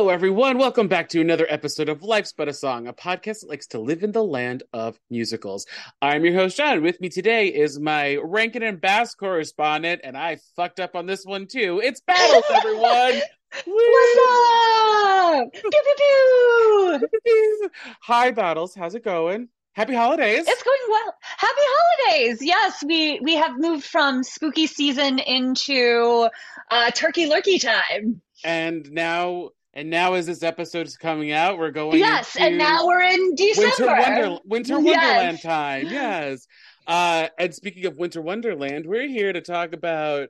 Hello, everyone. Welcome back to another episode of Life's But a Song, a podcast that likes to live in the land of musicals. I'm your host, Jon. With me today is my Rankin and Bass correspondent, and I fucked up on this one too. It's Battles, everyone. What's up? Pew pew pew. Hi, Battles. How's it going? Happy holidays. It's going well. Happy holidays. Yes, we we have moved from spooky season into uh, turkey lurkey time. and now, and now, as this episode is coming out, we're going. yes, and now we're in December. Winter Wonder Winter Yes. Wonderland time. Yes. Uh, and speaking of Winter Wonderland, we're here to talk about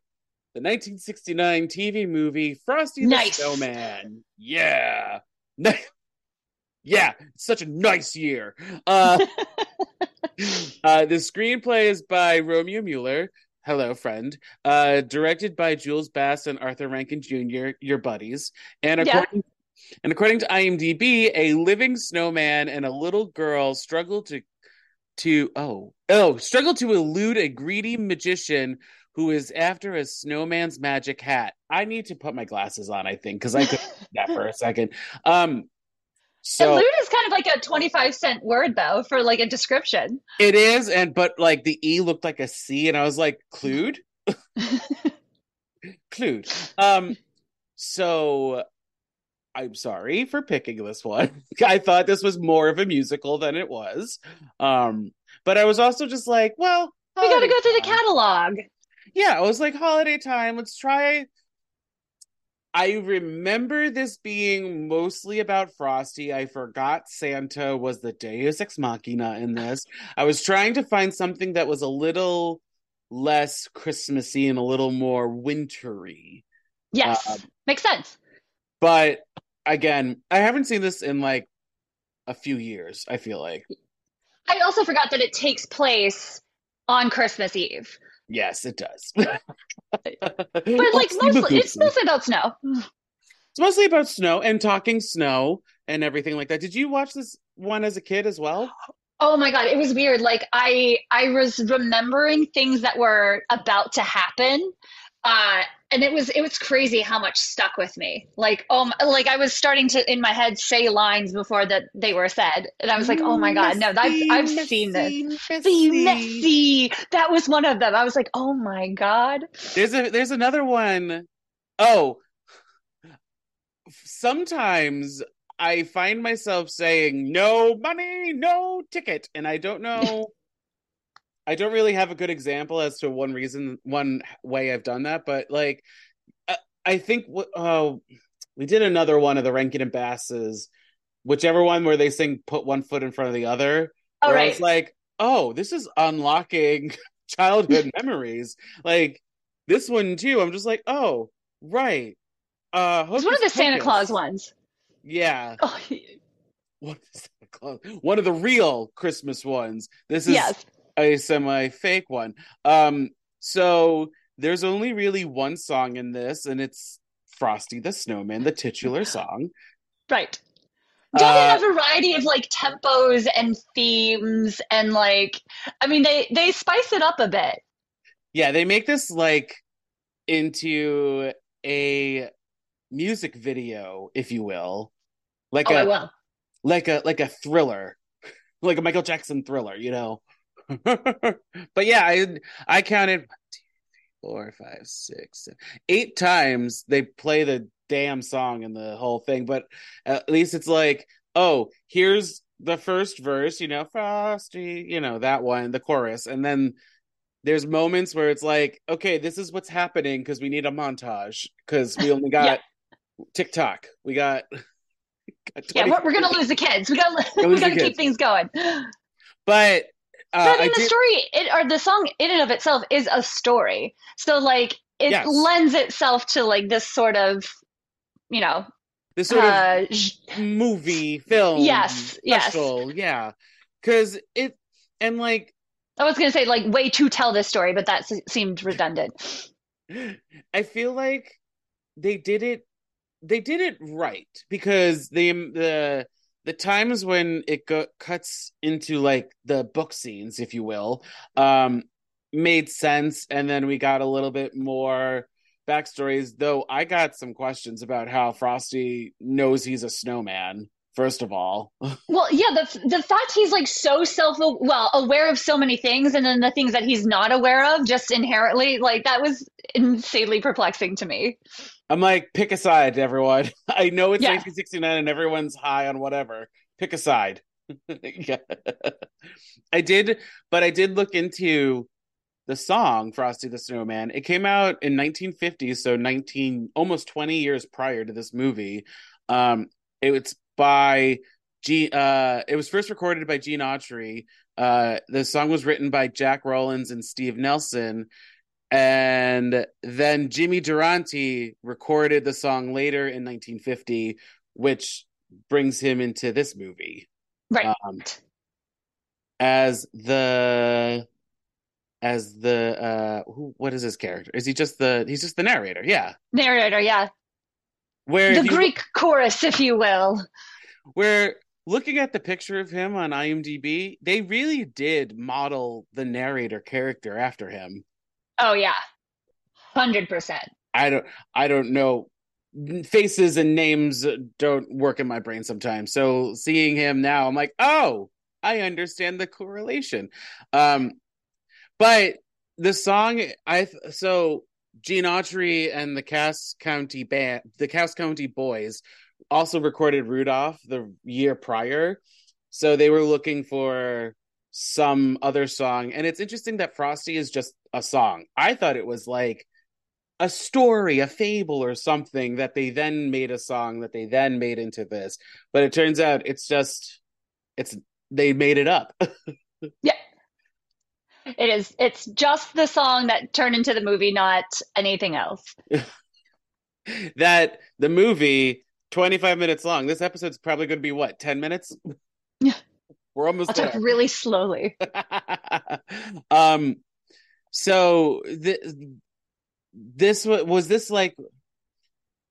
the 1969 TV movie Frosty the Nice. Snowman. Yeah. Yeah, it's such a nice year. Uh, uh, the screenplay is by Romeo Muller. Hello, friend. Uh, directed by Jules Bass and Arthur Rankin Jr., your buddies. And Yeah. according and according to IMDb, a living snowman and a little girl struggle to to oh oh struggle to elude a greedy magician who is after a snowman's magic hat. I need to put my glasses on, I think, because I could that for a second. Um so is kind of like a 25 cent word though for like a description. it is, and but like the E looked like a C, and I was like, Clued? Clued. Um so I'm sorry for picking this one. I thought this was more of a musical than it was. Um, but I was also just like, well, We got to go through the catalog. Yeah, I was like, holiday time. Let's try. I remember this being mostly about Frosty. I forgot Santa was the Deus Ex Machina in this. I was trying to find something that was a little less Christmassy and a little more wintry. Yes, Uh, makes sense. But again, I haven't seen this in like a few years, I feel like. I also forgot that it takes place on Christmas Eve. Yes, it does. But like mostly it's mostly about snow. It's mostly about snow and talking snow and everything like that. Did you watch this one as a kid as well? Oh my God, it was weird. Like I I was remembering things that were about to happen. Uh and it was it was crazy how much stuck with me. Like um like I was starting to in my head say lines before that they were said. And I was like, "Oh my God, no, I've I've seen this." Messy, messy. That was one of them. I was like, "Oh my God." There's a there's another one. Oh, sometimes I find myself saying no money, no ticket, and I don't know. I don't really have a good example as to one reason, one way I've done that, but like, I, I think oh, we did another one of the Rankin and Basses, whichever one where they sing "Put One Foot in Front of the Other." All where I was like, oh, this is unlocking childhood memories. Like this one too. I'm just like, oh, right. Uh, It's one of the Hocus Santa. Claus ones. Yeah, Oh, one of the Santa Claus, one of the real Christmas ones. This is yes. A semi-fake one. Um, so there's only really one song in this, and it's Frosty the Snowman, the titular song. Right. Done Uh, in a variety of like tempos and themes and like I mean they they spice it up a bit. Yeah, they make this like into a music video, if you will, like Oh, a like a like a thriller, like a Michael Jackson thriller, you know. but yeah, I I counted one, two, three, four, five, six, seven, eight times they play the damn song and the whole thing. But at least it's like, oh, here's the first verse, you know, Frosty, you know that one, the chorus, and then there's moments where it's like, okay, this is what's happening because we need a montage because we only got TikTok, we got. got Yeah, we're, we're gonna lose the kids. We gotta we gotta keep kids. things going. But uh, But I mean, I the did- story, it, or the song in and of itself, is a story. So like, it Yes. lends itself to like this sort of, you know, this sort uh, of movie film Yes, yes. yeah because it and like I was going to say like way to tell this story, but that s- seemed redundant. I feel like they did it they did it right because the the the times when it go, cuts into like the book scenes if you will um made sense and then we got a little bit more backstories though I got some questions about how Frosty knows he's a snowman first of all Well, yeah, the the fact he's like so self well aware of so many things, and then the things that he's not aware of just inherently, like that was insanely perplexing to me. I'm like pick a side everyone I know it's Yeah. 1969 and everyone's high on whatever pick a side yeah. I did, but I did look into the song Frosty the Snowman. It came out in 1950, so 19 almost 20 years prior to this movie. Um, it's by G. Uh, it was first recorded by Gene Autry. Uh, the song was written by Jack Rollins and Steve Nelson. And then Jimmy Durante recorded the song later in 1950, which brings him into this movie Right. um, as the as the uh who what is his character is he just the he's just the narrator yeah Narrator, yeah. where The you- Greek chorus, if you will. where looking at the picture of him on imdb they really did model the narrator character after him Oh yeah. Hundred percent. i don't i don't know. Faces and names don't work in my brain sometimes. So seeing him now i'm like oh i understand the correlation. Um but the song i so gene autry and the cass county band the cass county boys also recorded rudolph the year prior. So they were looking for some other song. And it's interesting that frosty is just a song i thought it was like a story, a fable, or something that they then made a song that they then made into this. But it turns out it's just it's they made it up. Yeah. It is. It's just the song that turned into the movie, not anything else. that the movie 25 minutes long. This episode's probably going to be what 10 minutes. Yeah. We're almost I'll talk really slowly. um so this was was this like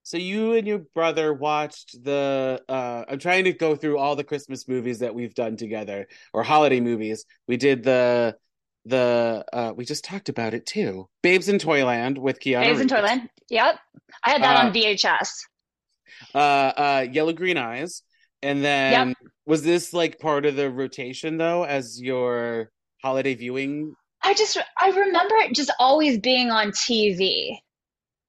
so you and your brother watched the uh I'm trying to go through all the Christmas movies that we've done together or holiday movies. We did the the uh we just talked about it too. Babes in Toyland with Keanu Babes in Reeves. Toyland. Yep. I had that Uh, on VHS. Uh uh Yellow Green Eyes. And then was this like part of the rotation though as your holiday viewing I just I remember it just always being on TV.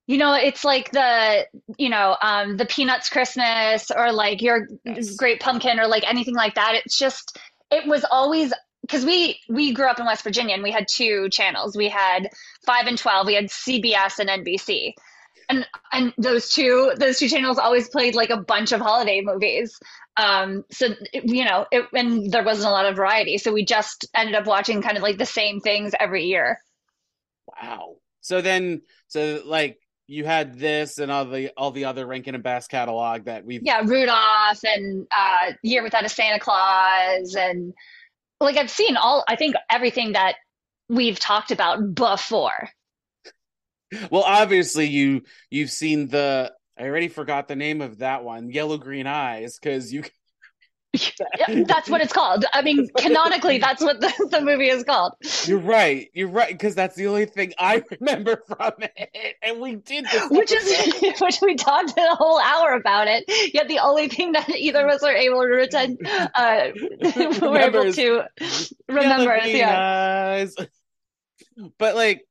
You know, it's like the, you know, um, the Peanuts Christmas or like your Yes. Great Pumpkin or like anything like that. It's just it was always because we we grew up in West Virginia and we had two channels. We had 5 and 12. We had CBS and NBC. And and those two those two channels always played like a bunch of holiday movies. Um, so you know, it, and there wasn't a lot of variety. So we just ended up watching kind of like the same things every year. Wow. So then, so like you had this and all the all the other Rankin and Bass catalog that we've. Yeah, Rudolph and uh, Year Without a Santa Claus, and like I've seen all. I think everything that we've talked about before. Well, obviously you you've seen the. I already forgot the name of that one, Yellow Green Eyes, because you. That's what it's called. I mean, canonically, that's what the, the movie is called. You're right. You're right because that's the only thing I remember from it, and we did this. Which episode. is which we talked a whole hour about it. Yet the only thing that either of us are able to retain, uh, we're able to remember. Green Yeah, Eyes. But like,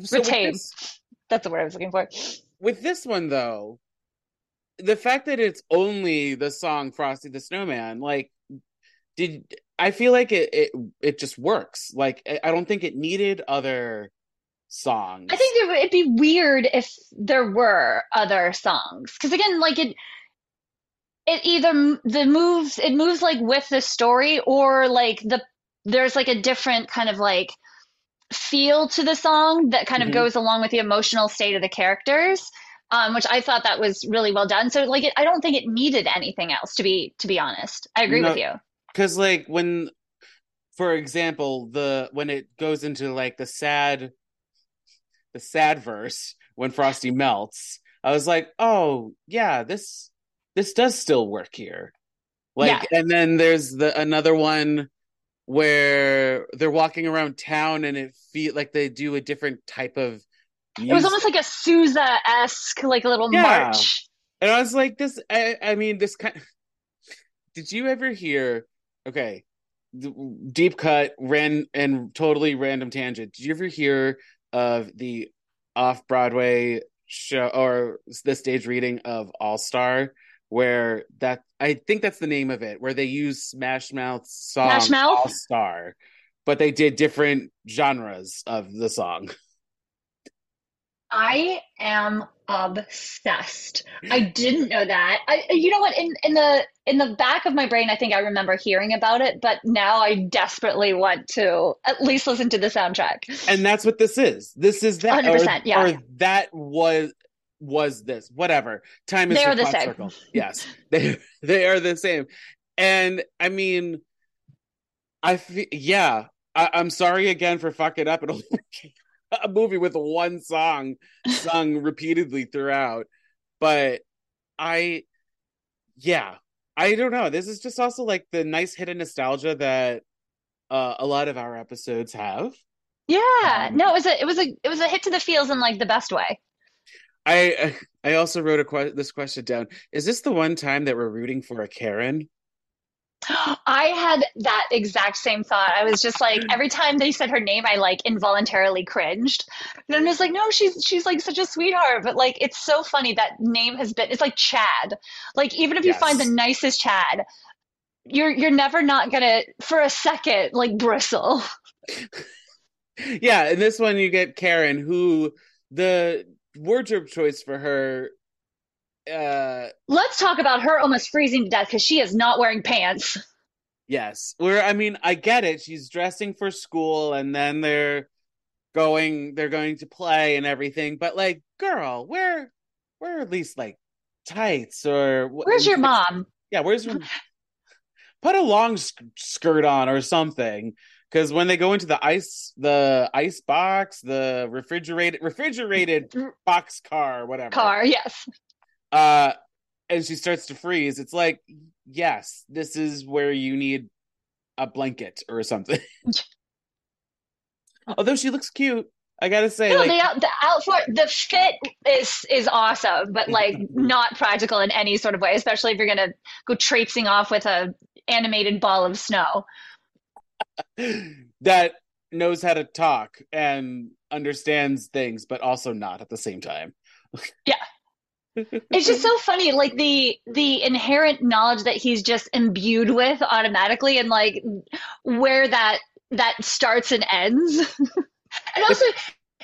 so Retain. this- that's the word I was looking for. with this one though the fact that it's only the song frosty the snowman like did i feel like it it, it just works like I- don't think it needed other songs I think it it'd be weird if there were other songs because again, like it, it either the moves it moves like with the story or like the there's like a different kind of like feel to the song that kind of Mhm. goes along with the emotional state of the characters. Um, which I thought that was really well done. So like, it, I don't think it needed anything else to be to be honest. I agree No. with you. because like when for example, the when it goes into like the sad the sad verse when Frosty melts, I was like, "Oh, yeah, this this does still work here." Like and then there's the another one where they're walking around town and it feel like they do a different type of It was almost like a Sousa esque, like a little Yeah. march. And I was like, this, I, I mean, this kind Did you ever hear, okay, the- deep cut, ran, and totally random tangent. Did you ever hear of the off Broadway show or the stage reading of All Star? Where that, I think that's the name of it, where they use Smash Mouth's song Smash Mouth? All Star, but they did different genres of the song. I am obsessed. I didn't know that. I, you know what? In in the in the back of my brain, I think I remember hearing about it, but now I desperately want to at least listen to the soundtrack. and that's what this is. This is that, 100%, or, yeah. or that was was this. Whatever. Time is They your are the same. circle. Yes, they they are the same. And I mean, I fe- yeah. I, I'm sorry again for fucking up a movie with one song sung repeatedly throughout, but I yeah. I don't know. This is just also like the nice hit of nostalgia that uh, a lot of our episodes have. Yeah, Um, no, it was a it was a it was a hit to the feels in like the best way. I I also wrote a que- this question down. Is this the one time that we're rooting for a Karen? I had that exact same thought. I was just like, every time they said her name, I like involuntarily cringed. And I'm just like, no, she's she's like such a sweetheart. But like, it's so funny that name has been. It's like Chad. Like even if you find the nicest Chad, you're you're never not gonna for a second like bristle. Yeah, in this one you get Karen, who the wardrobe choice for her. Uh, Let's talk about her almost freezing to death because she is not wearing pants. yes, where I mean I get it. She's dressing for school, and then they're going they're going to play and everything. But like, girl, wear wear at least like tights or Where's your mom? Yeah, where's your put a long sk- skirt on or something? Because when they go into the ice, the ice box, the refrigerated refrigerated box car, whatever, Car, yes. uh, and she starts to freeze. It's like, yes, this is where you need a blanket or something. Although she looks cute, I gotta say, No, like, the the outfit, the fit is is awesome, but like not practical in any sort of way. Especially if you're gonna go traipsing off with a animated ball of snow. that knows how to talk and understands things, but also not at the same time. Yeah. It's just so funny, like the the inherent knowledge that he's just imbued with automatically, and like where that that starts and ends. and also,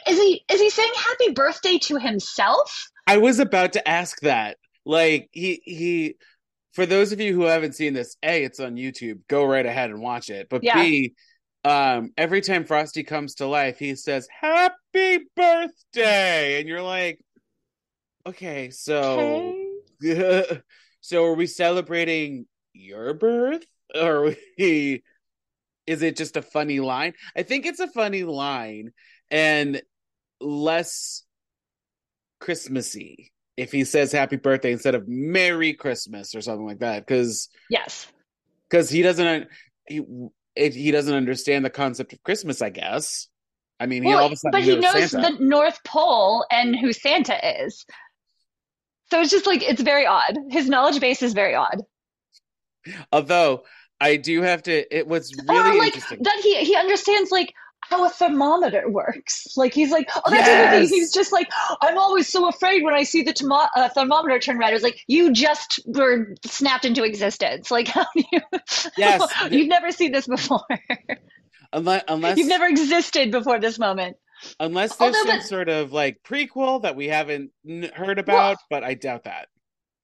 is he is he saying happy birthday to himself? I was about to ask that. Like he he for those of you who haven't seen this, A, it's on YouTube. Go right ahead and watch it. But Yeah. B, um, every time Frosty comes to life, he says, Happy birthday. And you're like, Okay, so Okay. so are we celebrating your birth? Or are we is it just a funny line? I think it's a funny line and less Christmassy if he says happy birthday instead of Merry Christmas or something like that. Cause Yes. because he doesn't he he doesn't understand the concept of Christmas, I guess. I mean, he all of a sudden but he knows Santa. the North Pole and who Santa is. So it's just like it's very odd. His knowledge base is very odd. Although I do have to, it was or really like interesting. that he he understands like how a thermometer works. Like he's like, oh, that's the thing. He's just like, I'm always so afraid when I see the tomo- uh, thermometer turn red. It's like you just were snapped into existence. Like how you? Yes. you've never seen this before. unless unless You've never existed before this moment. unless there's Although, some but- sort of like prequel that we haven't n- heard about, but I doubt that.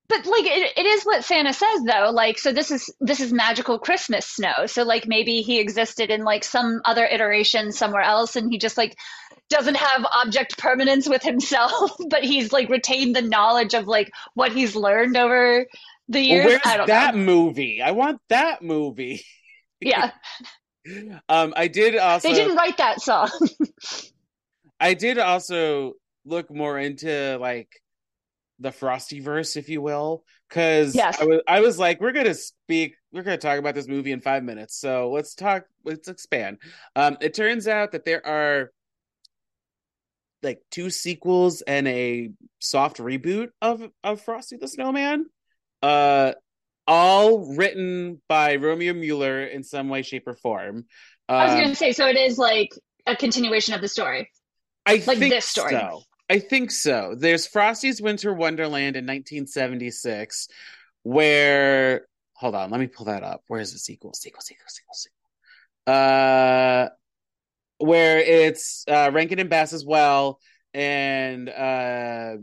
But like it, it is what Santa says though. Like so this is this is magical Christmas snow. So like maybe he existed in like some other iteration somewhere else and he just like doesn't have object permanence with himself, but he's like retained the knowledge of like what he's learned over the Well, years. where's I don't that know. movie? I want that movie. Yeah. um, I did also. They didn't write that song. I did also look more into like the Frosty verse, if you will, because Yes. I was I was like, we're gonna speak, we're gonna talk about this movie in five minutes, so let's talk, let's expand. Um, it turns out that there are like two sequels and a soft reboot of of Frosty the Snowman, uh, all written by Romeo Muller in some way, shape, or form. I was Um, going to say, so it is like a continuation of the story. I Like think this story. so. I think so. There's Frosty's Winter Wonderland in 1976, where hold on, let me pull that up. Where's the sequel? Sequel, sequel, sequel, sequel. Uh, where it's uh, Rankin and Bass as well, and uh,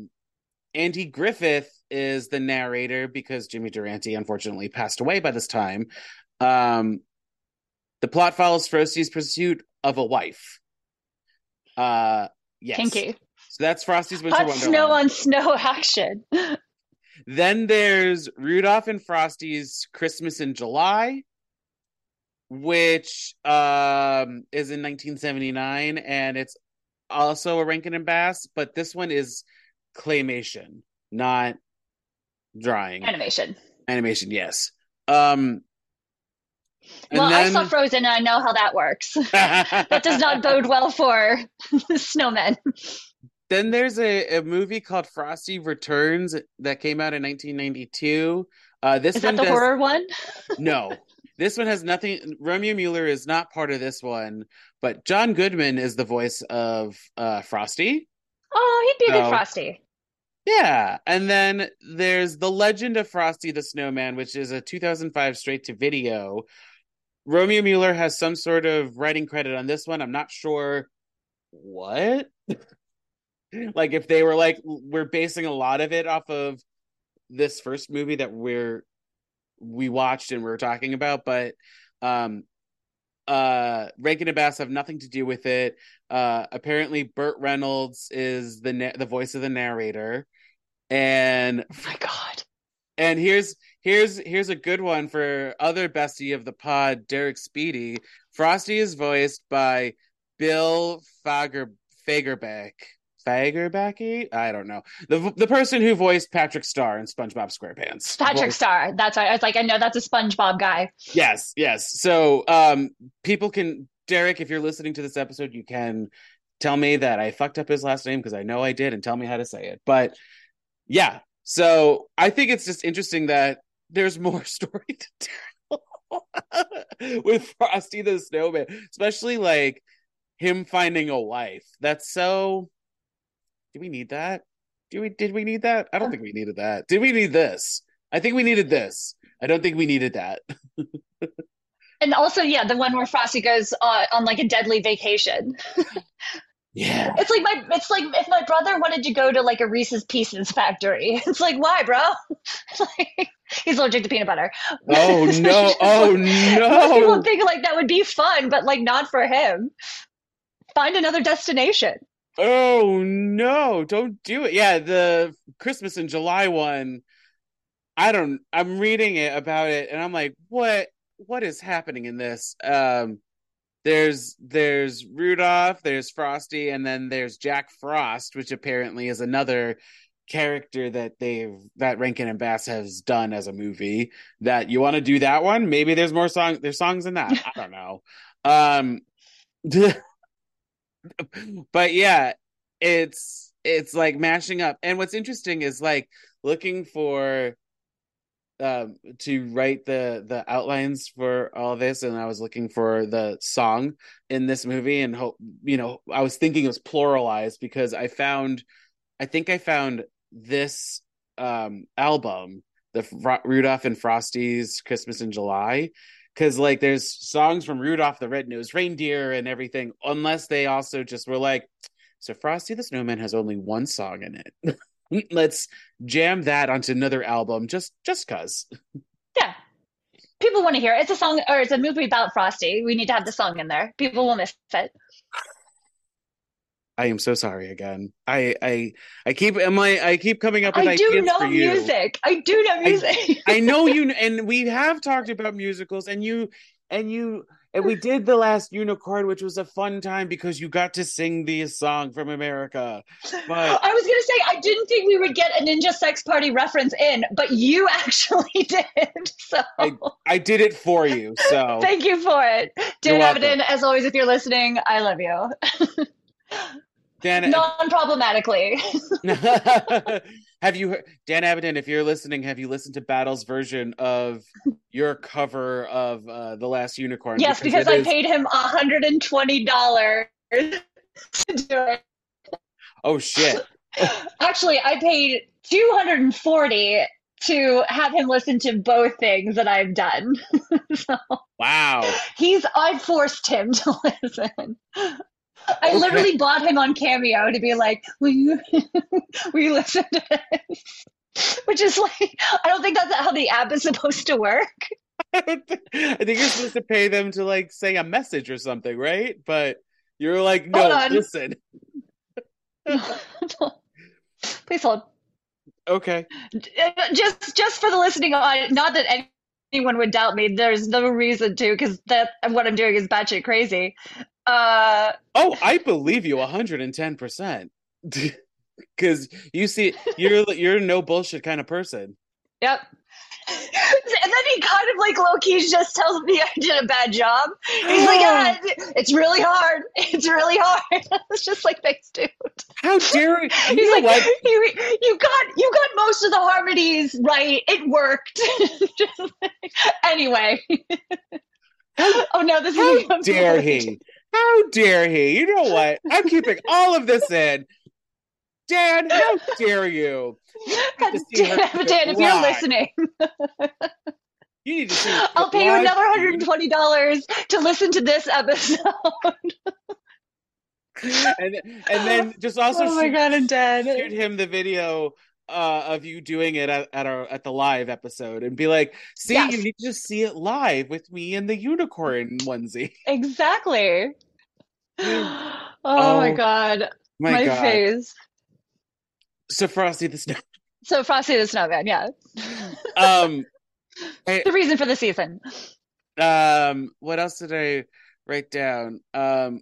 Andy Griffith is the narrator because Jimmy Durante unfortunately passed away by this time. Um, the plot follows Frosty's pursuit of a wife. Uh, yes. Kinky. So that's Frosty's Winter Hot Wonderland. snow on snow action. Then there's Rudolph and Frosty's Christmas in July, which um, is in 1979, and it's also a Rankin and Bass, but this one is claymation, not drawing. Animation. Animation, yes. Um, and well, I saw Frozen and I know how that works. that does not bode well for snowmen. Then there's a, a movie called Frosty Returns that came out in 1992. Uh, this Is one that the does, horror one? No, this one has nothing. Romeo Muller is not part of this one, but John Goodman is the voice of uh, Frosty. Oh, he'd be a good Frosty. Yeah, and then there's The Legend of Frosty the Snowman, which is a 2005 straight to video. Romeo Muller has some sort of writing credit on this one. I'm not sure what. like if they were like we're basing a lot of it off of this first movie that we're we watched and we're talking about, but um uh Rankin and Bass have nothing to do with it. Uh apparently Burt Reynolds is the na- the voice of the narrator. And Oh my God. and here's here's here's a good one for other bestie of the pod, Derek Speedy. Frosty is voiced by Bill Fager Fagerback. Fagerbacky? I don't know. The the person who voiced Patrick Star in SpongeBob SquarePants. Patrick Voiced- Star. That's right. I was like, I know that's a SpongeBob guy. Yes, yes. So um people can Derek, if you're listening to this episode, you can tell me that I fucked up his last name because I know I did and tell me how to say it. But yeah. So I think it's just interesting that there's more story to tell with Frosty the Snowman, especially like him finding a wife. That's so do we need that? Do we did we need that? I don't think we needed that. Did we need this? I think we needed this. I don't think we needed that. And also, yeah, the one where Frosty goes uh, on like a deadly vacation. Yeah. It's like my, it's like if my brother wanted to go to like a Reese's Pieces factory. It's like, why, bro? like, he's allergic to peanut butter. Oh no! Oh Most people no! think like that would be fun, but like not for him. Find another destination. Oh no! Don't do it. Yeah, the Christmas in July one. I don't. I'm reading it about it, and I'm like, what? What is happening in this? Um, there's there's Rudolph, there's Frosty, and then there's Jack Frost, which apparently is another character that they've that Rankin and Bass has done as a movie. That you want to do that one? Maybe there's more song. There's songs in that. I don't know. Um, but yeah, it's it's like mashing up. And what's interesting is like looking for um to write the the outlines for all this and I was looking for the song in this movie and hope you know I was thinking it was pluralized because I found I think I found this um album the Rudolph and Frosty's Christmas in July because like there's songs from Rudolph the Red-Nosed Reindeer and everything unless they also just were like so Frosty the Snowman has only one song in it let's jam that onto another album just just cuz Yeah. People want to hear it. It's a song or it's a movie about Frosty. We need to have the song in there. People will miss it. I am so sorry again. I I I keep am I I keep coming up with ideas. I do know music. I do know music. I know you and we have talked about musicals and you and you and we did the last unicorn, which was a fun time because you got to sing the song from America. But I was gonna say I didn't think we would get a Ninja Sex Party reference in, but you actually did. So I, I did it for you. So thank you for it, Dan You're welcome. Avidan. As always, if you're listening, I love you. Dan, Non-problematically. have you heard Dan Avidan? If you're listening, have you listened to Battle's version of your cover of uh, the Last Unicorn? yes, because it I is- paid him hundred and twenty dollars to do it. Oh shit! Actually, I paid two hundred and forty to have him listen to both things that I've done. so Wow. he's I forced him to listen. I Okay. literally bought him on Cameo to be like, "Will you, will you listen to this?" Which is like, I don't think that's how the app is supposed to work. I think you're supposed to pay them to like say a message or something, right? But you're like, no, listen. Please hold. Okay. Uh, just, just for the listening audience, not that anyone would doubt me. There's no reason to, because that what I'm doing is batshit crazy. Uh, Oh, I believe you 110%. Cuz you see you're you're no bullshit kind of person. Yep. And then he kind of like low key just tells me I did a bad job. He's like, ah, it's really hard. It's really hard. It's just like, thanks, dude. How dare you? He's like, what? you, you got you got most of the harmonies right. It worked. Just like- anyway. oh no, this is dare he? How dare he? You know what? I'm keeping all of this in. Dan, how dare you? God to see her damn it, Dan, if you're listening, You need to see. I'll pay you another $120 to listen to this episode. and and then just also oh my shoot, god, I'm dead. shoot him the video uh, of you doing it at, at our at the live episode and be like, see, Yes. you need to just see it live with me and the unicorn onesie. Exactly. Oh, Oh, my god. My, My, God. face. So Frosty the Snow. So Frosty the Snowman, yeah. Um, The reason for the season. um, what else did I write down? Um,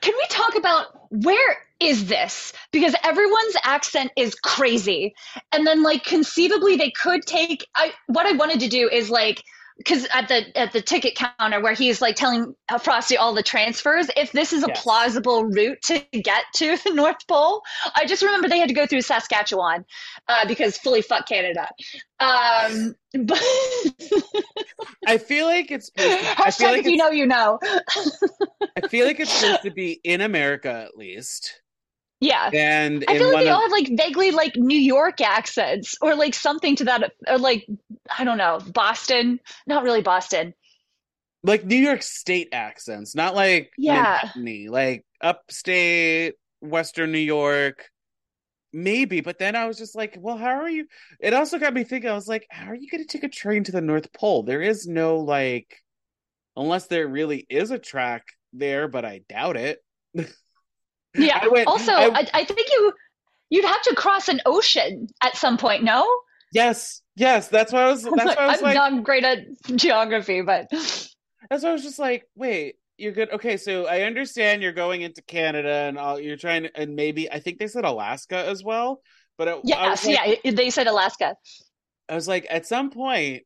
Can we talk about where is this? Because everyone's accent is crazy. And then like conceivably they could take I what I wanted to do is like because at the at the ticket counter where he's like telling Frosty all the transfers, if this is a Yes. plausible route to get to the North Pole, I just remember they had to go through Saskatchewan uh, because fully fuck Canada. Um, but I feel like it's. I feel hashtag like if you know, you know. I feel like it's supposed to be in America at least, Yeah. and I feel like they all have like vaguely like New York accents or like something to that, or like I don't know, Boston. Not really Boston. like New York State accents, not like Yeah. Like upstate, Western New York, maybe. But then I was just like, well, how are you? It also got me thinking. I was like, how are you going to take a train to the North Pole? There is no like, unless there really is a track there, but I doubt it. Yeah. Went- also, I- I, I think you you'd have to cross an ocean at some point. No, Yes, yes, that's why I was. That's why I was I'm like, not great at geography, but That's why I was just like, wait, you're good. Okay, so I understand you're going into Canada and all you're trying to, and maybe I think they said Alaska as well. But it, yes, like, yeah, they said Alaska. I was like, at some point,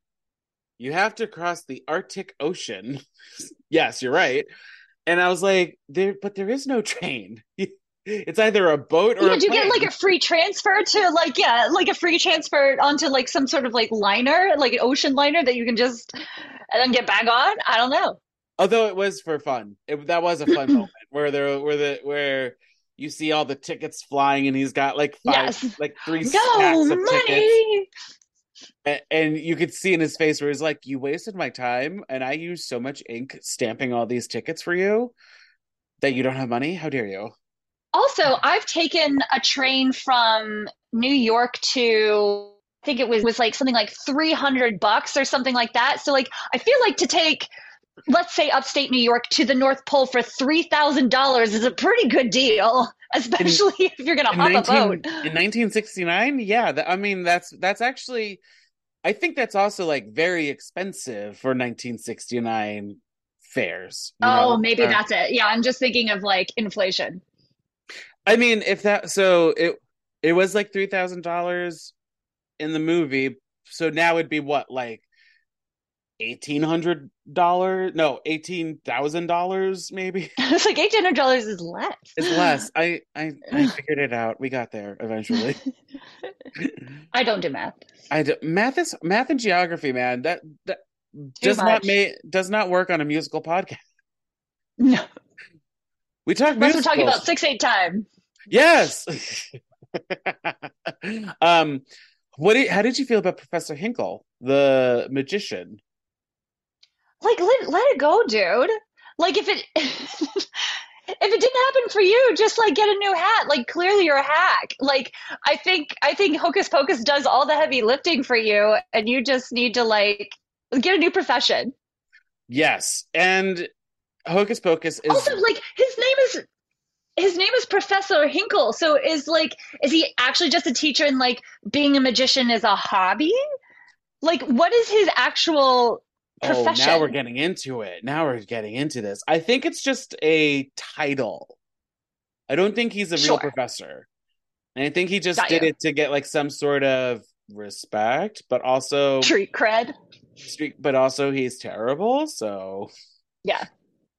you have to cross the Arctic Ocean. yes, you're right. And I was like, there, but there is no train. It's either a boat or Yeah, a do you get like a free transfer to like yeah, like a free transfer onto like some sort of like liner, like an ocean liner that you can just and then get back on? I don't know. Although it was for fun, it, that was a fun moment where there, where the where you see all the tickets flying, and he's got like five, Yes. like three No stacks of tickets. And you could see in his face where he's like, "You wasted my time, and I used so much ink stamping all these tickets for you that you don't have money. How dare you?" Also, I've taken a train from New York to I think it was was like something like 300 bucks or something like that. So like I feel like to take let's say upstate New York to the North Pole for $3,000 is a pretty good deal, especially if you're going to In, hop 19 a boat. in 1969, yeah, that, I mean that's that's actually, I think that's also like very expensive for 1969 fares. Oh, know? maybe Uh, that's it. Yeah, I'm just thinking of like inflation. I mean, if that so it it was like three thousand dollars in the movie, so now it'd be what like eighteen hundred dollars? No, eighteen thousand dollars maybe. it's like eight hundred dollars is less. It's less. I, I I figured it out. We got there eventually. I don't do math. I do, math is math and geography, man. That that Too does not much. make does not work on a musical podcast. No, We talk we're talking about six eight time. Yes. um, what? Did, how did you feel about Professor Hinkle, the magician? Like let let it go, dude. Like if it if it didn't happen for you, just like get a new hat. Like clearly you're a hack. Like I think I think Hocus Pocus does all the heavy lifting for you, and you just need to like get a new profession. Yes, and Hocus Pocus is Also, like his name is his name is Professor Hinkle. So is like is he actually just a teacher and like being a magician is a hobby? Like what is his actual oh, now we're getting into it. Now we're getting into this. I think it's just a title. I don't think he's a real Sure. professor, and I think he just Got did you. it to get like some sort of respect, but also Street cred. streak, but also he's terrible. So Yeah.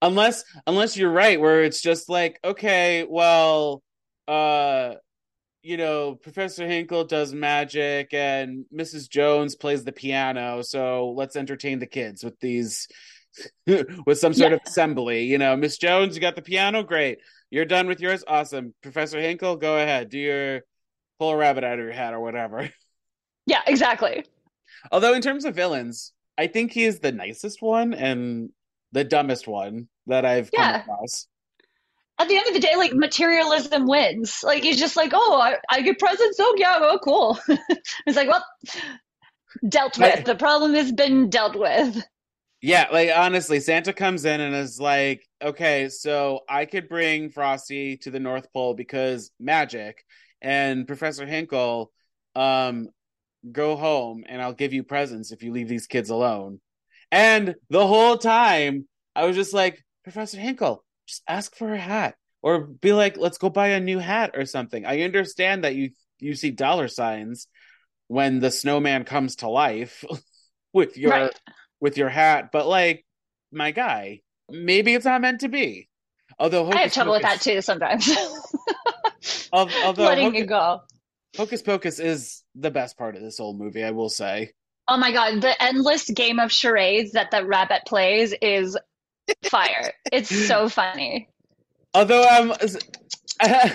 unless unless you're right, where it's just like, okay, well, uh, you know, Professor Hinkle does magic and Mrs. Jones plays the piano, so let's entertain the kids with these with some sort Yeah. of assembly. You know, Miss Jones, you got the piano, great. You're done with yours, awesome. Professor Hinkle, go ahead, do your pull a rabbit out of your hat or whatever. Yeah, exactly. Although in terms of villains, I think he is the nicest one and the dumbest one that I've come across. At the end of the day, like materialism wins. Like he's just like, oh, I, I get presents. Oh yeah, oh cool. it's like, well, dealt with. Right. The problem has been dealt with. Yeah, like honestly, Santa comes in and is like, okay, so I could bring Frosty to the North Pole because magic, and Professor Hinkle, um, go home and I'll give you presents if you leave these kids alone. And the whole time, I was just like, Professor Hinkle, just ask for a hat, or be like, let's go buy a new hat or something. I understand that you you see dollar signs when the snowman comes to life with your Right. with your hat, but like, my guy, maybe it's not meant to be. Although I have Hocus trouble with that too sometimes. al- Although Letting Hocus, it go. Hocus Pocus is the best part of this whole movie, I will say. Oh my god, the endless game of charades that the rabbit plays is fire. It's so funny. Although I'm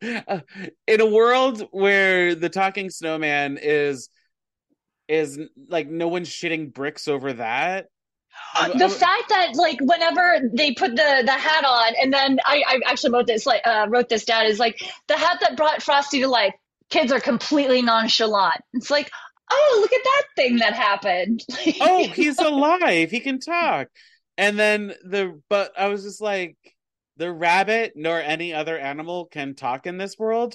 in a world where the talking snowman is is like no one's shitting bricks over that. The fact that like whenever they put the the hat on and then i i actually wrote this like uh wrote this down is like the hat that brought frosty to life kids are completely nonchalant it's like oh look at that thing that happened oh, he's alive. He can talk. And then the but I was just like the rabbit nor any other animal can talk in this world.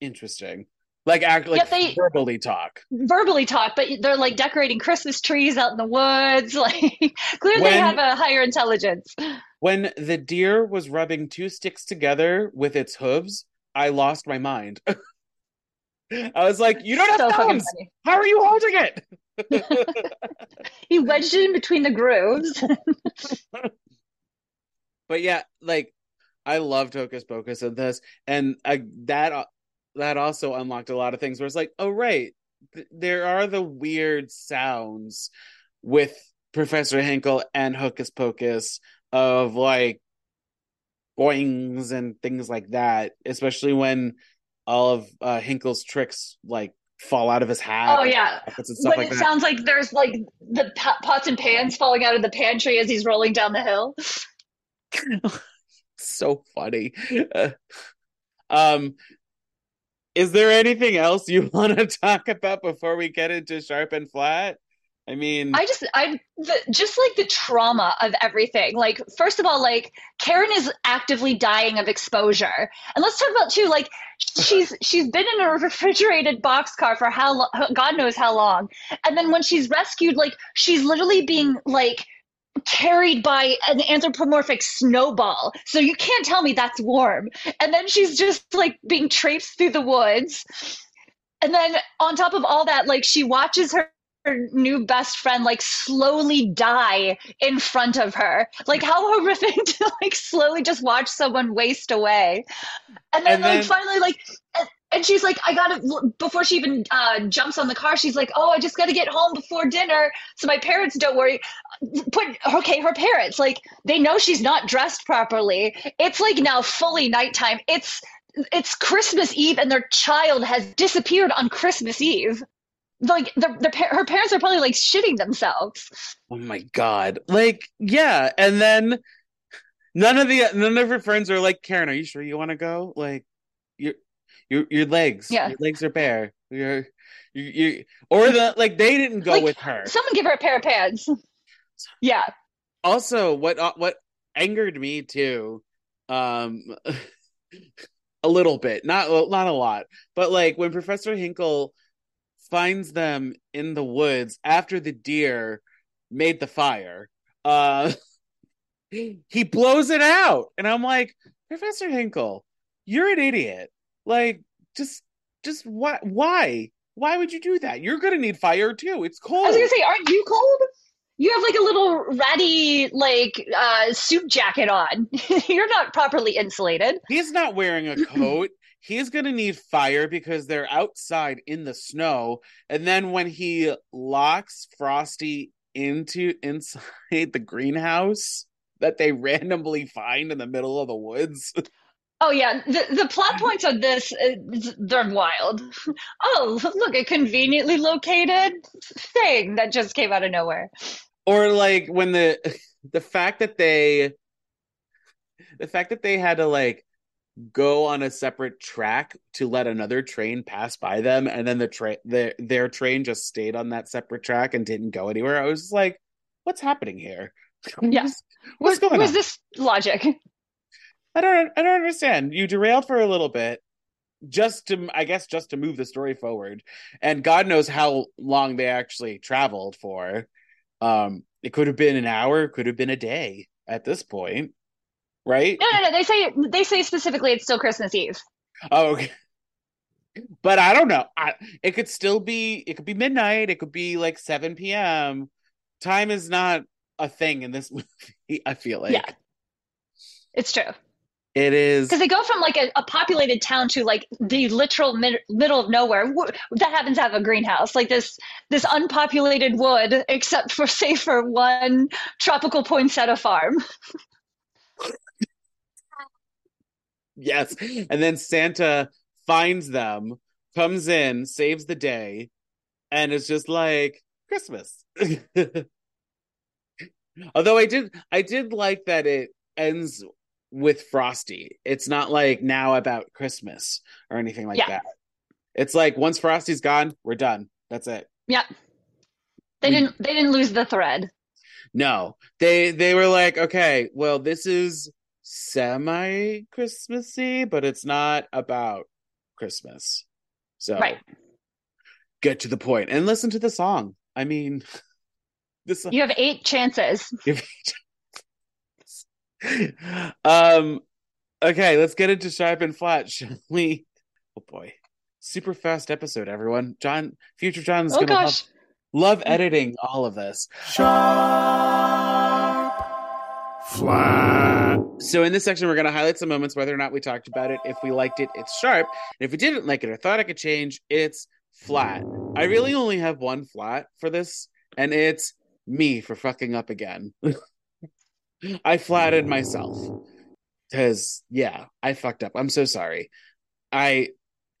Interesting. Like act like Yeah, they- verbally talk. verbally talk but they're like decorating christmas trees out in the woods like clearly they have a higher intelligence When the deer was rubbing two sticks together with its hooves, I lost my mind. I was like, "You don't have so thumbs. How are you holding it?" he wedged it in between the grooves but yeah, like I loved Hocus Pocus and this, and I, that uh, that also unlocked a lot of things. Where it's like, oh right, th- there are the weird sounds with Professor Hinkle and Hocus Pocus of like boings and things like that, especially when all of uh, Hinkle's tricks like fall out of his hat. oh yeah when like it that. sounds like there's like the pots and pans falling out of the pantry as he's rolling down the hill so funny. Uh, um, is there anything else you want to talk about before we get into sharp and flat? I mean, I just I just like the trauma of everything. Like first of all, like Karen is actively dying of exposure, and let's talk about too. Like she's she's been in a refrigerated boxcar for how lo- God knows how long, and then when she's rescued, like she's literally being like carried by an anthropomorphic snowball. So you can't tell me that's warm. And then she's just like being traipsed through the woods. And then on top of all that, like she watches her new best friend like slowly die in front of her. Like how horrific to like slowly just watch someone waste away. And then And like finally like and- and she's like, I gotta before she even uh, jumps on the car. She's like, Oh, I just gotta get home before dinner, so my parents don't worry. Put okay, her parents like they know she's not dressed properly. It's like now fully nighttime. It's it's Christmas Eve, and their child has disappeared on Christmas Eve like the, the her parents are probably like shitting themselves. Oh my god. Like, yeah, and then none of the none of her friends are like, Karen, are you sure you want to go? Like your your your legs. Yeah. Your legs are bare. You're you, you or the like they didn't go Like, with her. Someone give her a pair of pants. Yeah, also what uh, what angered me too um a little bit not not a lot but like when professor hinkle finds them in the woods after the deer made the fire. Uh he blows it out and i'm like professor hinkle you're an idiot. Like just just why why? Why would you do that? You're gonna need fire too. It's cold I was gonna say, aren't you cold? You have like a little ratty like uh, suit jacket on. You're not properly insulated. He's not wearing a coat. He's to need fire because they're outside in the snow. And then when he locks Frosty into inside the greenhouse that they randomly find in the middle of the woods. Oh yeah, the the plot points of this uh, they're wild. Oh look, a conveniently located thing that just came out of nowhere. Or like when the the fact that they the fact that they had to like go on a separate track to let another train pass by them and then the train their their train just stayed on that separate track and didn't go anywhere. I was just like, what's happening here? Yeah. What's Was, going was on? this logic? I don't I don't understand. You derailed for a little bit just to I guess just to move the story forward. And God knows how long they actually traveled for. Um it could have been an hour, it could have been a day at this point. Right? No, no, no. They say they say specifically it's still Christmas Eve. Oh, okay. But I don't know. I, it could still be. It could be midnight. It could be like seven p.m. Time is not a thing in this movie. I feel like Yeah. It's true. It is. Because they go from like a, a populated town to like the literal mid- middle of nowhere that happens to have a greenhouse, like this this unpopulated wood, except for say for one tropical poinsettia farm. Yes, and then Santa finds them, comes in, saves the day, and it's just like Christmas. Although I did, I did like that it ends with Frosty. It's not like now about Christmas or anything like Yeah. that. It's like once Frosty's gone, we're done. That's it. Yeah, they We- didn't they didn't lose the thread. No, they they were like, okay, well, this is semi Christmassy, but it's not about Christmas. So Right. get to the point and listen to the song. I mean, this You have eight chances. um okay, let's get into sharp and flat, shall we? Oh boy. Super fast episode, everyone. Jon future Jon's Oh gonna love, love editing all of this. Sharp, flat. So in this section, we're going to highlight some moments, whether or not we talked about it. If we liked it, it's sharp. And if we didn't like it or thought it could change, it's flat. I really only have one flat for this, and it's me for fucking up again. I flattered myself. Because, yeah, I fucked up. I'm so sorry. I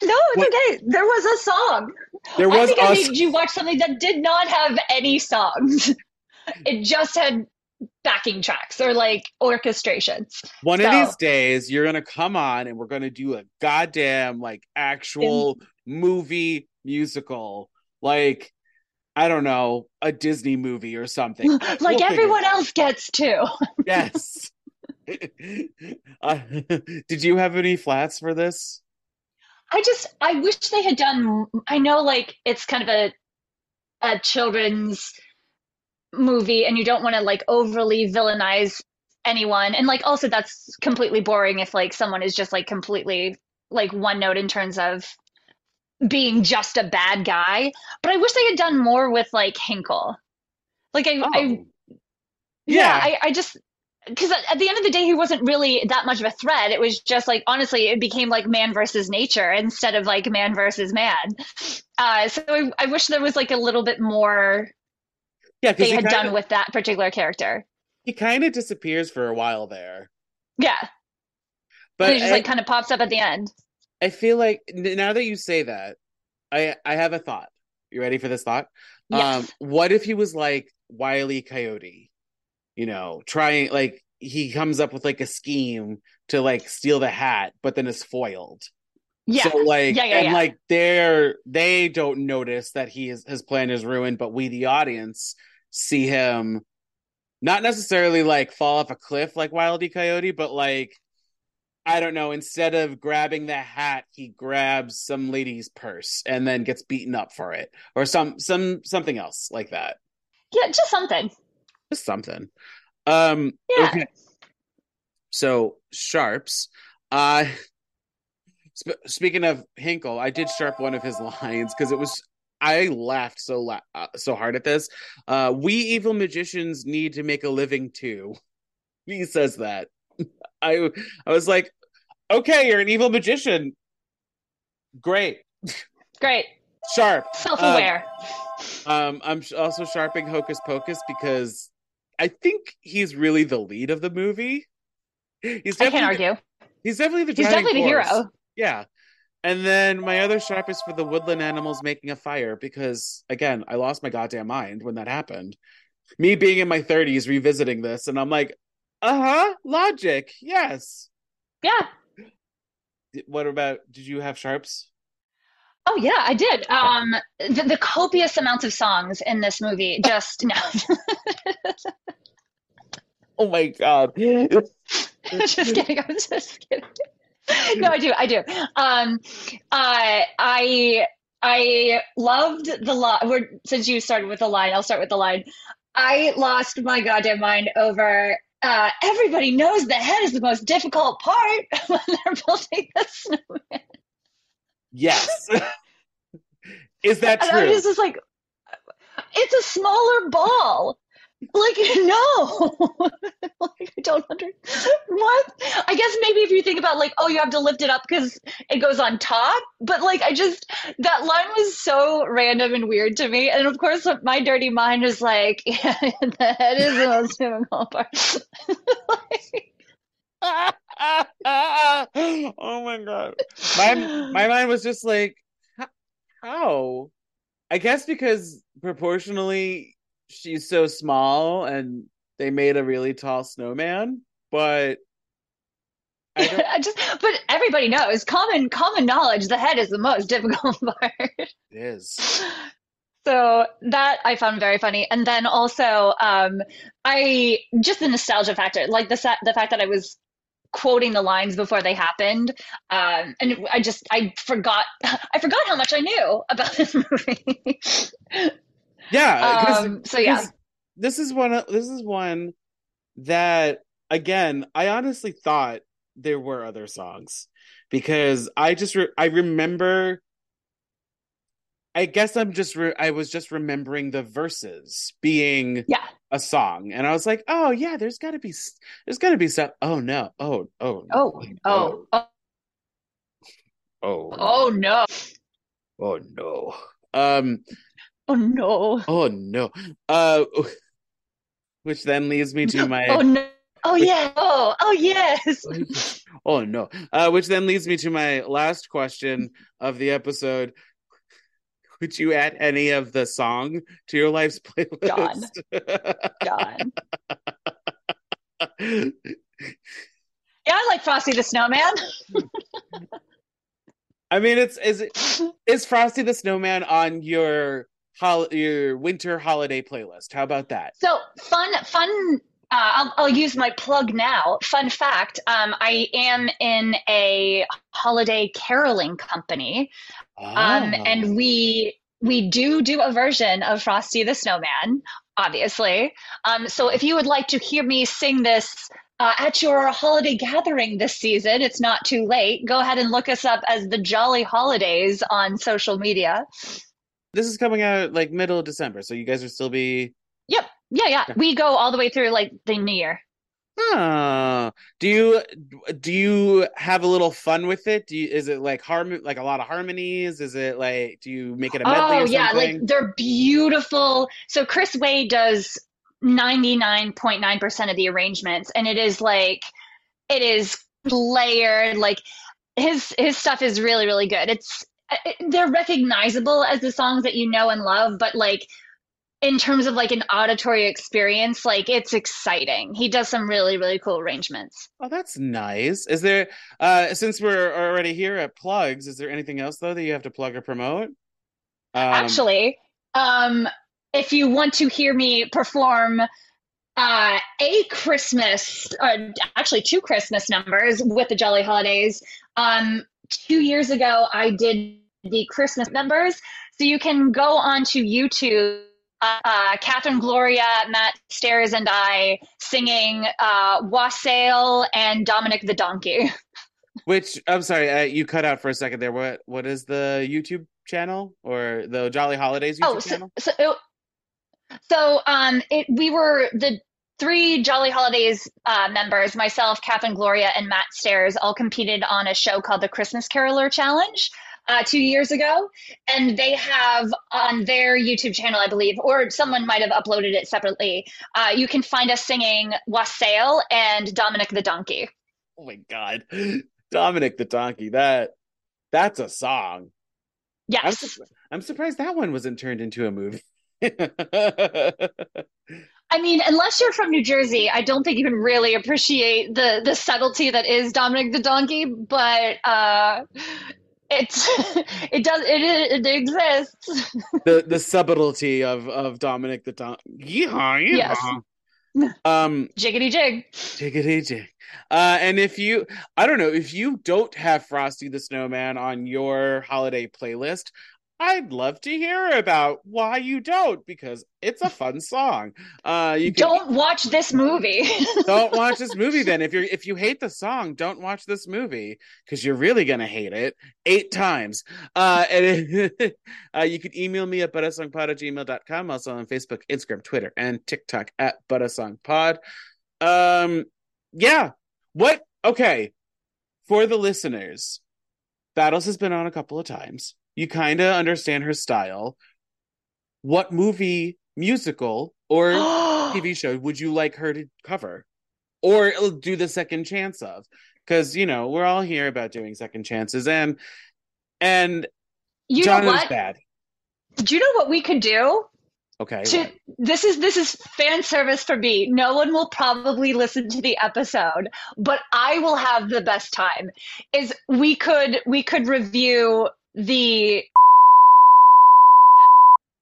No, it's What- okay. There was a song. there was. I think I made you watch something that did not have any songs. it just had backing tracks or like orchestrations. one of these days you're gonna come on and we're gonna do a goddamn like actual movie musical, like I don't know, a Disney movie or something. like We'll everyone else gets to. Yes. uh, did you have any flats for this? I just I wish they had done I know like it's kind of a a children's movie and you don't want to like overly villainize anyone and like also that's completely boring if like someone is just like completely like one note in terms of being just a bad guy but i wish they had done more with like hinkle like i, Oh. I yeah, Yeah. I, I just because at the end of the day he wasn't really that much of a threat it was just like honestly it became like man versus nature instead of like man versus man uh, so I, I wish there was like a little bit more yeah, they had done with that particular character he kind of disappears for a while there. yeah But he just I, like kind of pops up at the end I feel like now that you say that, I I have a thought. You ready for this thought? yes Um, what if he was like Wiley Coyote? You know, trying like he comes up with like a scheme to like steal the hat, but then is foiled. yeah So like Yeah, yeah, and yeah. like they're they don't notice that he is his plan is ruined, but we the audience see him not necessarily like fall off a cliff like Wildy Coyote, but like I don't know, instead of grabbing the hat, he grabs some lady's purse and then gets beaten up for it. Or some some something else like that. yeah just something Just something. Um yeah okay. So sharps. Uh sp- speaking of Hinkle, I did sharp one of his lines because it was I laughed so la- uh, so hard at this. Uh we evil magicians need to make a living too. He says that. I I was like, "Okay, you're an evil magician. Great. great Sharp. self-aware Um I'm sh- also sharping Hocus Pocus because I think he's really the lead of the movie. He's i definitely can't argue He's definitely the he's definitely the force. hero Yeah. And then my other sharp is for the woodland animals making a fire because again, I lost my goddamn mind when that happened. Me being in my 30s revisiting this and I'm like, "Uh-huh, logic. Yes." yeah What about did you have sharps? Oh yeah, I did. Um, the, the copious amounts of songs in this movie just no, Oh my god. just kidding. I'm just kidding. No, I do. I do. Um, uh, I I loved the line. Since you started with the line, I'll start with the line. I lost my goddamn mind over. Uh, everybody knows the head is the most difficult part when they're building the snowman. yes. is that And I true? was just like, it's a smaller ball. Like, no. like, I don't under what? I guess maybe if you think about like, oh, you have to lift it up because it goes on top. But like, I just that line was so random and weird to me. And of course, my dirty mind is like, yeah, the head is the most difficult part. Oh my god. My my mind was just like how? I guess because proportionally she's so small and they made a really tall snowman, but I I just, but everybody knows common common knowledge. The head is the most difficult part. it is. So that I found very funny, and then also um, I just the nostalgia factor, like the the fact that I was quoting the lines before they happened, um, and I just I forgot I forgot how much I knew about this movie. Yeah, um, so yeah, this is one of- this is one that again, I honestly thought there were other songs because I just re- I remember I guess I'm just re- I was just remembering the verses being yeah, a song and I was like, "Oh yeah, there's got to be s- there's got to be stuff. Oh no. Oh, oh. oh oh oh Oh. oh no Oh no. Um oh no oh no. Uh which then leads me to my oh no oh yeah oh oh yes oh no. Uh, which then leads me to my last question of the episode. Would you add any of the song to your life's playlist? Jon yeah I like Frosty the Snowman. I mean, it's is it is Frosty the Snowman on your hol- your winter holiday playlist? How about that? So fun, fun. Uh, I'll, I'll use my plug now. Fun fact: um, I am in a holiday caroling company, um, Ah. and we we do do a version of Frosty the Snowman obviously. Um, so if you would like to hear me sing this uh, at your holiday gathering this season, it's not too late. Go ahead and look us up as the Jolly Holidays on social media. This is coming out like middle of December, so you guys will still be. Yep. Yeah, yeah. We go all the way through like the new year. Oh, do you do you have a little fun with it? Do you is it like harm like a lot of harmonies? Is it like do you make it a medley Oh or yeah, like they're beautiful. So Chris Wade does 99.9% of the arrangements and it is like it is layered like his his stuff is really really good. It's it- they're recognizable as the songs that you know and love, but like in terms of like an auditory experience, like it's exciting. He does some really really cool arrangements. Oh, that's nice. Is there uh since we're already here at plugs, is there anything else though that you have to plug or promote? Um, Actually, um, if you want to hear me perform uh, a Christmas, uh, actually two Christmas numbers with the Jolly Holidays, um, two years ago I did the Christmas numbers. So you can go onto YouTube. Uh, uh, Catherine Gloria, Matt Stairs, and I singing uh, Wassail and Dominic the Donkey. which I'm sorry, uh, you cut out for a second there. What what is the YouTube channel or the Jolly Holidays YouTube Oh, so, channel? so, it- so um, it we were the three Jolly Holidays uh, members, myself, Catherine Gloria, and Matt Stairs, all competed on a show called the Christmas Caroler Challenge. Uh, two years ago, and they have on their YouTube channel, I believe, or someone might have uploaded it separately. Uh, you can find us singing Wassail and Dominic the Donkey. Oh my god. Dominic the Donkey. That that's a song. I'm, Yes, I'm surprised that one wasn't turned into a movie. I mean, unless you're from New Jersey, I don't think you can really appreciate the the subtlety that is Dominic the Donkey. But uh, it's it does it, it exists. the the subtlety of of Dominic the Donkey. Yeehaw, Yes. yeehaw. Um Jiggity jig. Jiggity jig. Uh, and if you, I don't know, if you don't have Frosty the Snowman on your holiday playlist, I'd love to hear about why you don't, because it's a fun song. Uh, you can, Don't watch this movie. don't watch this movie then. If you're if you hate the song, don't watch this movie because you're really gonna hate it eight times. Uh, and uh, you can email me at butasongpod at gmail.com, also on Facebook, Instagram, Twitter, and TikTok at butasongpod. Um, yeah. What? Okay. For the listeners, Battles has been on a couple of times. You kind of understand her style. What movie, musical, or TV show would you like her to cover or do the second chance of? Because you know we're all here about doing second chances, and and you Jon know what? bad. Do you know what we could do? Okay, To, this is this is fan service for me. No one will probably listen to the episode, but I will have the best time. Is we could we could review the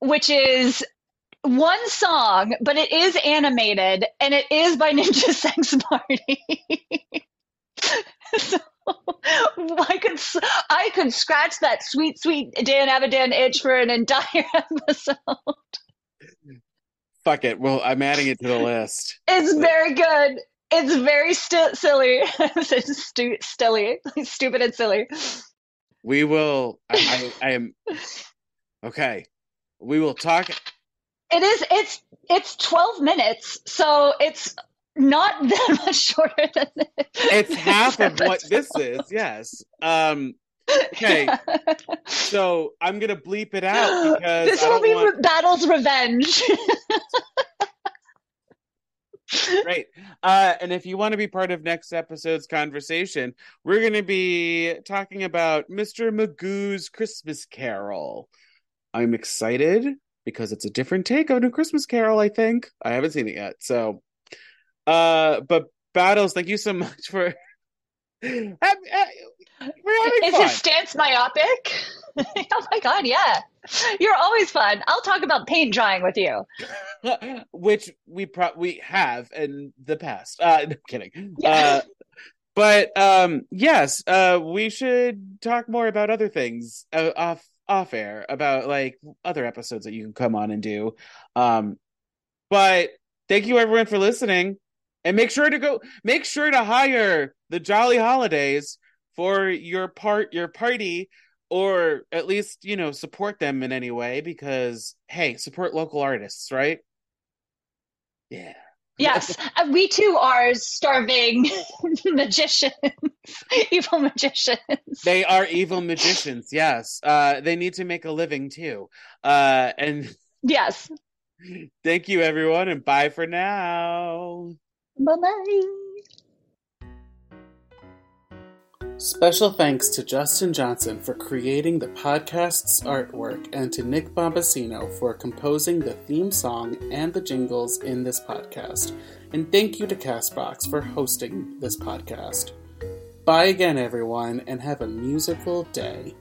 which is one song, but it is animated and it is by Ninja Sex Party. so I could I could scratch that sweet sweet Dan Avidan itch for an entire episode. fuck it. Well, I'm adding it to the list. It's very good. It's very sti- silly. it's stu- stilly, stupid and silly. We will. I, I, I am okay. We will talk. It is. It's it's twelve minutes, so it's not that much shorter than this. It's half of what this is. Yes. Um. Okay. So I'm gonna bleep it out because this will be want. Re- Battle's Revenge. Great. Uh, and if you want to be part of next episode's conversation, we're going to be talking about Mr. Magoo's Christmas Carol. I'm excited because it's a different take on a Christmas Carol, I think. I haven't seen it yet. So, uh, but Battles, thank you so much for. Have- uh, We're having is fun. his stance myopic? oh my god, yeah. You're always fun. I'll talk about paint drying with you. which we pro- we have in the past. Uh, no kidding. Yeah. Uh, but um, yes, uh, we should talk more about other things uh, off off air about like other episodes that you can come on and do. Um, But thank you everyone for listening. And make sure to go make sure to hire the Jolly Holidays for your part your party or at least, you know, support them in any way because hey, support local artists, right? Yeah. Yes, uh, we too are starving magicians, evil magicians. They are evil magicians, yes. Uh they need to make a living too. Uh and Yes. thank you everyone and bye for now. Bye bye. Special thanks to Justin Johnson for creating the podcast's artwork and to Nick Bombasino for composing the theme song and the jingles in this podcast. And thank you to Castbox for hosting this podcast. Bye again, everyone, and have a musical day.